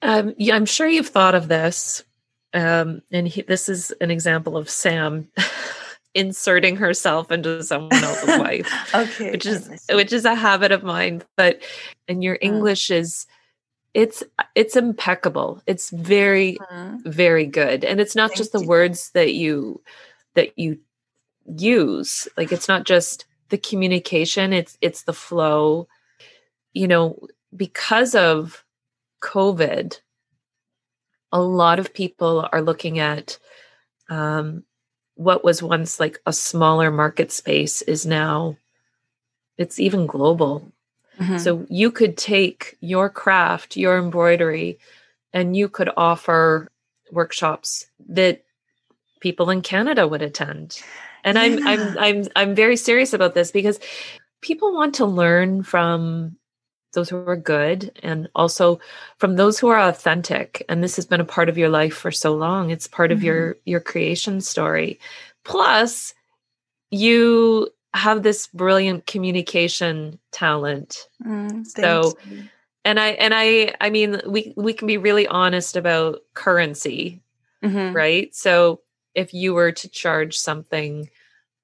Um, yeah, I'm sure you've thought of this, um, and he, this is an example of Sam *laughs* inserting herself into someone else's *laughs* life okay which is which is a habit of mine but and your mm. english is it's it's impeccable it's very mm-hmm. very good and it's not Thank just the you. words that you that you use like it's not just the communication it's it's the flow you know because of covid a lot of people are looking at um, what was once like a smaller market space is now it's even global mm-hmm. so you could take your craft your embroidery and you could offer workshops that people in canada would attend and yeah. I'm I'm I'm I'm very serious about this because people want to learn from those who are good and also from those who are authentic and this has been a part of your life for so long it's part mm-hmm. of your mm-hmm. your creation story plus you have this brilliant communication talent mm, so and i and i i mean we we can be really honest about currency mm-hmm. right so if you were to charge something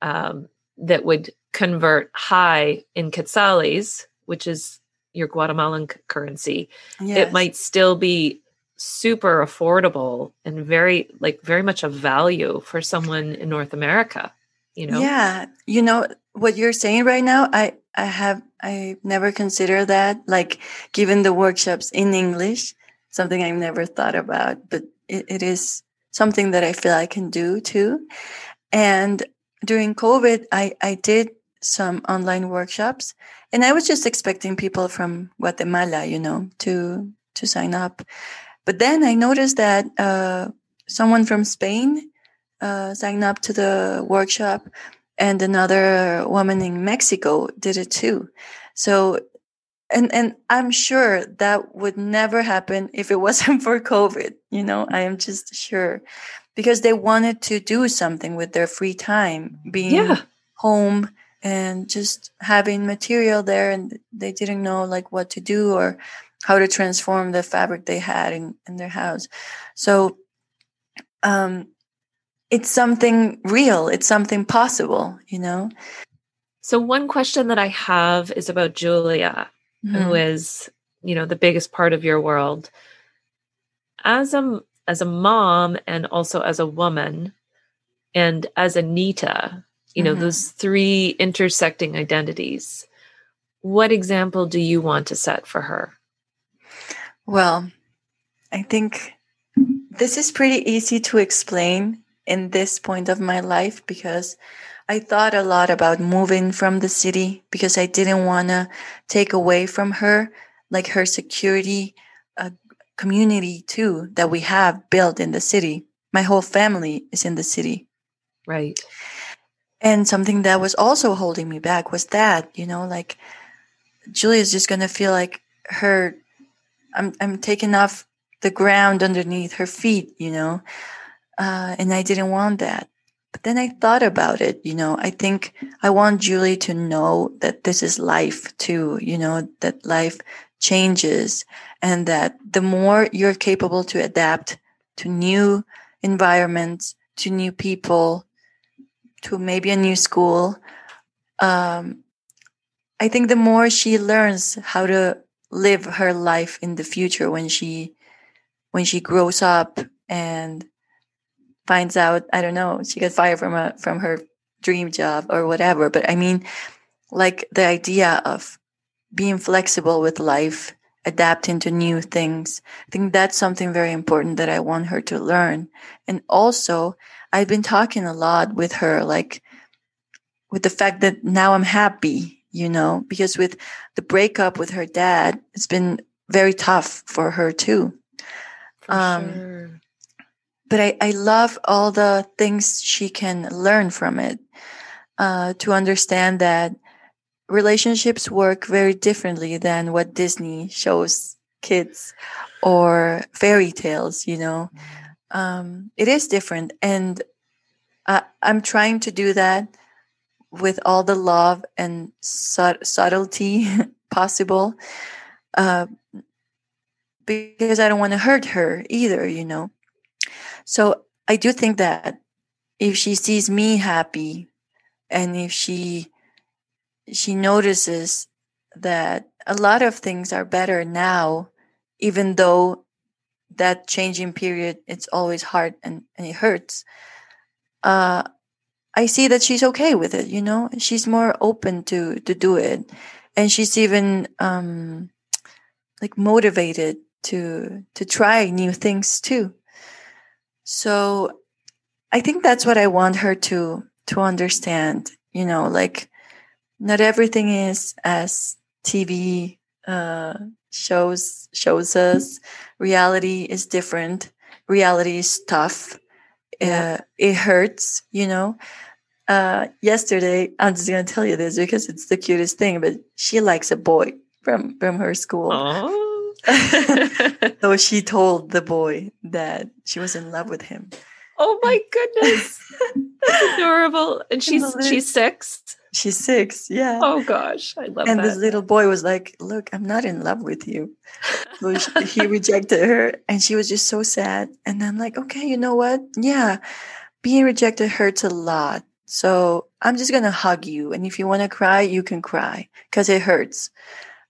um, that would convert high in quetzales, which is your Guatemalan currency, yes. it might still be super affordable and very like very much of value for someone in North America. You know? Yeah. You know what you're saying right now, I I have I never considered that. Like given the workshops in English, something I've never thought about, but it, it is something that I feel I can do too. And during COVID, I, I did some online workshops and I was just expecting people from Guatemala, you know, to, to sign up. But then I noticed that, uh, someone from Spain, uh, signed up to the workshop and another woman in Mexico did it too. So, and, and I'm sure that would never happen if it *laughs* wasn't for COVID, you know, I am just sure because they wanted to do something with their free time, being yeah. home and just having material there and they didn't know like what to do or how to transform the fabric they had in, in their house. So um it's something real, it's something possible, you know. So one question that I have is about Julia, mm-hmm. who is, you know, the biggest part of your world. As a as a mom and also as a woman and as Anita, you know, mm-hmm. those three intersecting identities. What example do you want to set for her? Well, I think this is pretty easy to explain in this point of my life because I thought a lot about moving from the city because I didn't want to take away from her like her security community too that we have built in the city. My whole family is in the city. Right. And something that was also holding me back was that, you know, like Julia's just going to feel like her I'm I'm taking off the ground underneath her feet, you know. Uh, and I didn't want that. But then I thought about it, you know. I think I want Julie to know that this is life too, you know, that life changes and that the more you're capable to adapt to new environments, to new people, to maybe a new school, um, I think the more she learns how to live her life in the future when she when she grows up and finds out I don't know she got fired from a from her dream job or whatever. But I mean like the idea of being flexible with life, adapting to new things. I think that's something very important that I want her to learn. And also, I've been talking a lot with her, like with the fact that now I'm happy, you know, because with the breakup with her dad, it's been very tough for her too. For um, sure. But I, I love all the things she can learn from it uh, to understand that relationships work very differently than what Disney shows kids or fairy tales, you know. Um, it is different. And I, I'm trying to do that with all the love and subtlety *laughs* possible uh, because I don't want to hurt her either, you know. So I do think that if she sees me happy and if she she notices that a lot of things are better now even though that changing period it's always hard and, and it hurts. Uh i see that she's okay with it you know? She's more open to to do it. And she's even um like motivated to to try new things too. So i think that's what i want her to to understand you know? Like not everything is as tv uh shows shows us. Reality is different. Reality is tough. Yeah. uh, it hurts you know. Uh yesterday i'm just gonna tell you this because it's the cutest thing but she likes a boy from from her school. *laughs* So *laughs* she told the boy that she was in love with him. Oh my *laughs* goodness. That's adorable. And she's she's six She's six. Yeah. Oh gosh, I love that. and that. this little boy was like, "Look, I'm not in love with you." So she, *laughs* he rejected her, and she was just so sad. And I'm like, "Okay, you know what? Yeah, being rejected hurts a lot. So I'm just gonna hug you, and if you want to cry, you can cry because it hurts.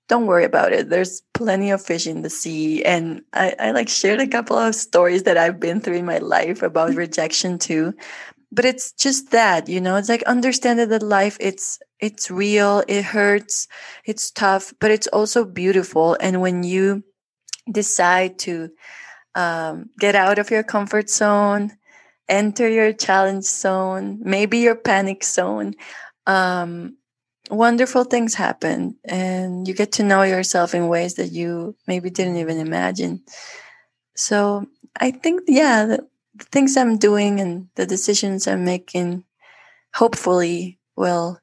Don't worry about it. There's plenty of fish in the sea." And I, I like shared a couple of stories that I've been through in my life about *laughs* rejection too but it's just that you know it's like understanding that life it's it's real it hurts it's tough but it's also beautiful and when you decide to um, get out of your comfort zone enter your challenge zone maybe your panic zone um, wonderful things happen and you get to know yourself in ways that you maybe didn't even imagine. So i think yeah the things I'm doing and the decisions I'm making hopefully will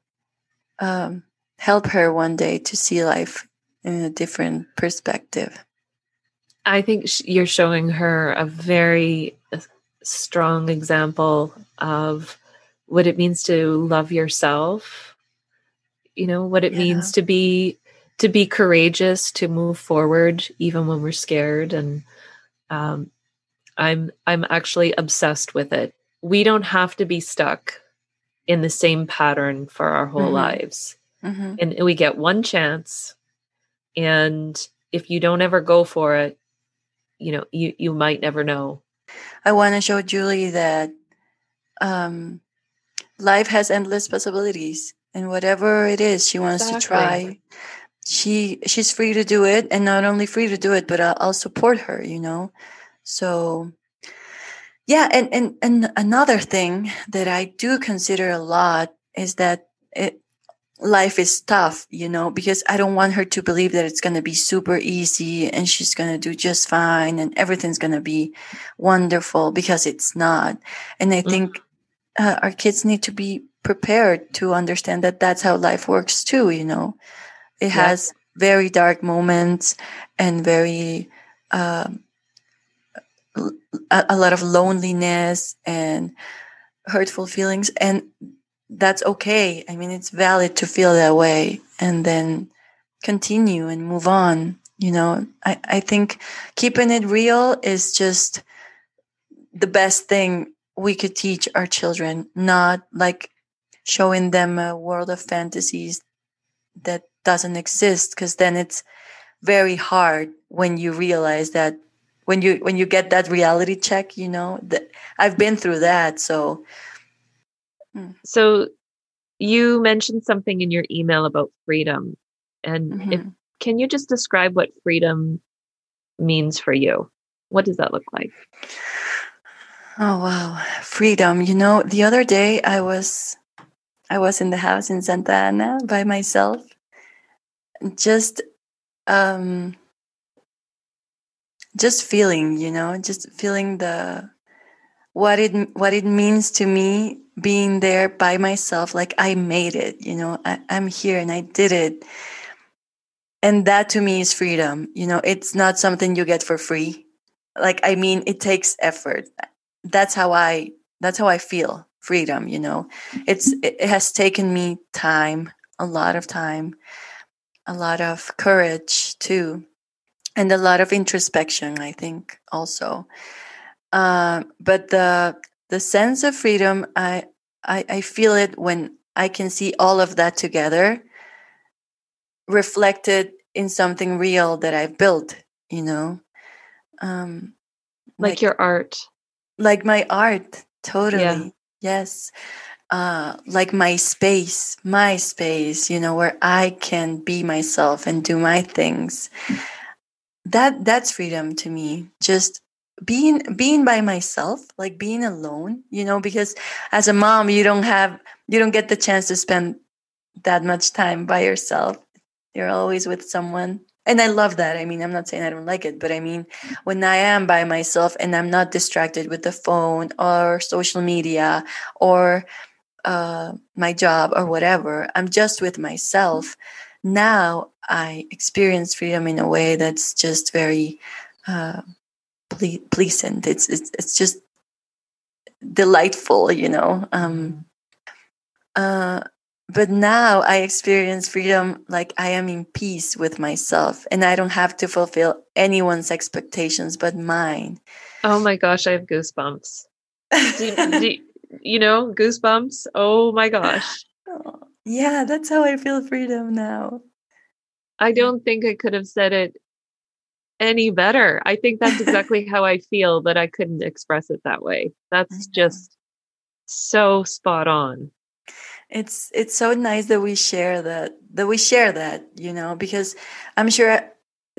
um, help her one day to see life in a different perspective. I think you're showing her a very uh, strong example of what it means to love yourself. You know what it yeah. means to be to be courageous, to move forward even when we're scared, and um, I'm I'm actually obsessed with it. We don't have to be stuck in the same pattern for our whole mm-hmm. lives. Mm-hmm. And we get one chance and if you don't ever go for it, you know, you you might never know. I want to show Julie that um life has endless possibilities and whatever it is she wants exactly. to try she she's free to do it and not only free to do it but I'll, I'll support her you know so yeah, and, and and another thing that I do consider a lot is that it, life is tough, you know, because I don't want her to believe that it's going to be super easy and she's going to do just fine and everything's going to be wonderful because it's not. And I mm-hmm. think uh, our kids need to be prepared to understand that that's how life works too, you know. It yeah. has very dark moments and very um, a, a lot of loneliness and hurtful feelings and that's okay. I mean it's valid to feel that way and then continue and move on you know? I, I think keeping it real is just the best thing we could teach our children not like showing them a world of fantasies that doesn't exist because then it's very hard when you realize that when you when you get that reality check you know that i've been through that so hmm. so you mentioned something in your email about freedom and mm-hmm. if, can you just describe what freedom means for you what does that look like oh wow freedom you know the other day i was i was in the house in santa ana by myself just um just feeling you know just feeling the what it what it means to me being there by myself like i made it you know I, i'm here and i did it. And that to me is freedom you know it's not something you get for free. Like i mean it takes effort. That's how i that's how i feel freedom you know. It's it has taken me time a lot of time a lot of courage too and a lot of introspection i think also. Uh, but the the sense of freedom I, I i feel it when i can see all of that together reflected in something real that i've built you know? Um like, like your art. Like my art totally. Yeah. yes. Uh like my space my space you know where i can be myself and do my things that that's freedom to me. Just being being by myself like being alone you know because as a mom you don't have you don't get the chance to spend that much time by yourself. You're always with someone. And i love that. I mean i'm not saying i don't like it but i mean when i am by myself and i'm not distracted with the phone or social media or uh, my job or whatever i'm just with myself now i experience freedom in a way that's just very uh, ple- pleasant. It's, it's it's just delightful you know um uh but now i experience freedom like i am in peace with myself and i don't have to fulfill anyone's expectations but mine. Oh my gosh i have goosebumps. Do, do, *laughs* you know goosebumps? Oh my gosh. Oh, yeah that's how i feel freedom now. I don't think i could have said it any better. I think that's *laughs* exactly how i feel but i couldn't express it that way. That's just so spot on. It's it's so nice that we share that that we share that you know because i'm sure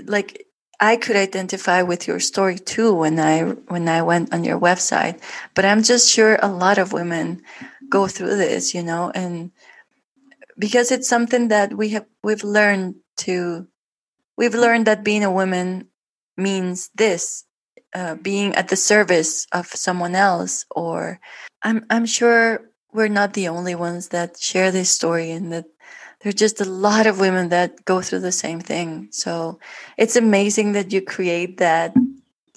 like i could identify with your story too when i when i went on your website but i'm just sure a lot of women go through this you know and because it's something that we have we've learned to we've learned that being a woman means this uh, being at the service of someone else or i'm i'm sure we're not the only ones that share this story and that there's just a lot of women that go through the same thing. So it's amazing that you create that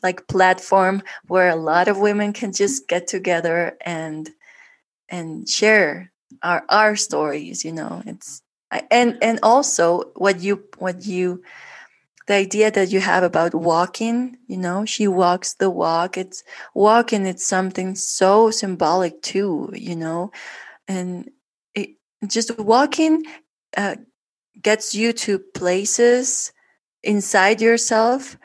like platform where a lot of women can just get together and and share our our stories you know it's and and also what you what you the idea that you have about walking you know she walks the walk. It's walking it's something so symbolic too you know and it just walking uh, gets you to places inside yourself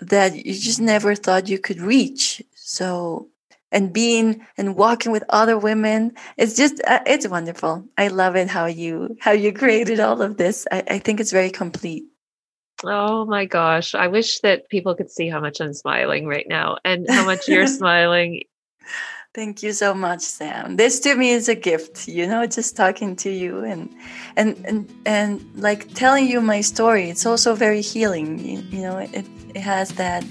that you just never thought you could reach. So and being and walking with other women it's just uh, it's wonderful i love it how you how you created all of this I, I think it's very complete Oh my gosh. I wish that people could see how much I'm smiling right now and how much you're *laughs* smiling. Thank you so much, Sam. This to me is a gift, you know, just talking to you and and and and like telling you my story. It's also very healing. You, you know, it it has that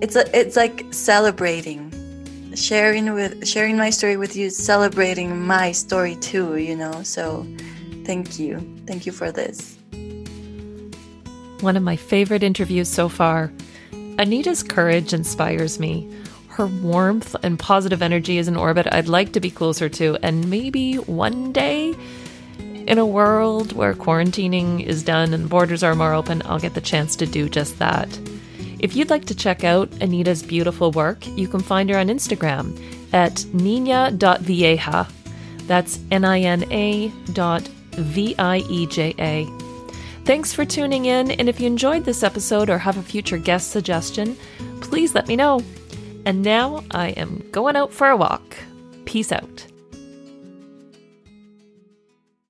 it's a, it's like celebrating sharing with sharing my story with you celebrating my story too you know so thank you thank you for this one of my favorite interviews so far. Anita's courage inspires me. Her warmth and positive energy is an orbit I'd like to be closer to, and maybe one day, in a world where quarantining is done and borders are more open, I'll get the chance to do just that. If you'd like to check out Anita's beautiful work, you can find her on Instagram at nina.vieja. That's N I N A dot V I E J A. Thanks for tuning in, and if you enjoyed this episode or have a future guest suggestion, please let me know. And now I am going out for a walk. Peace out.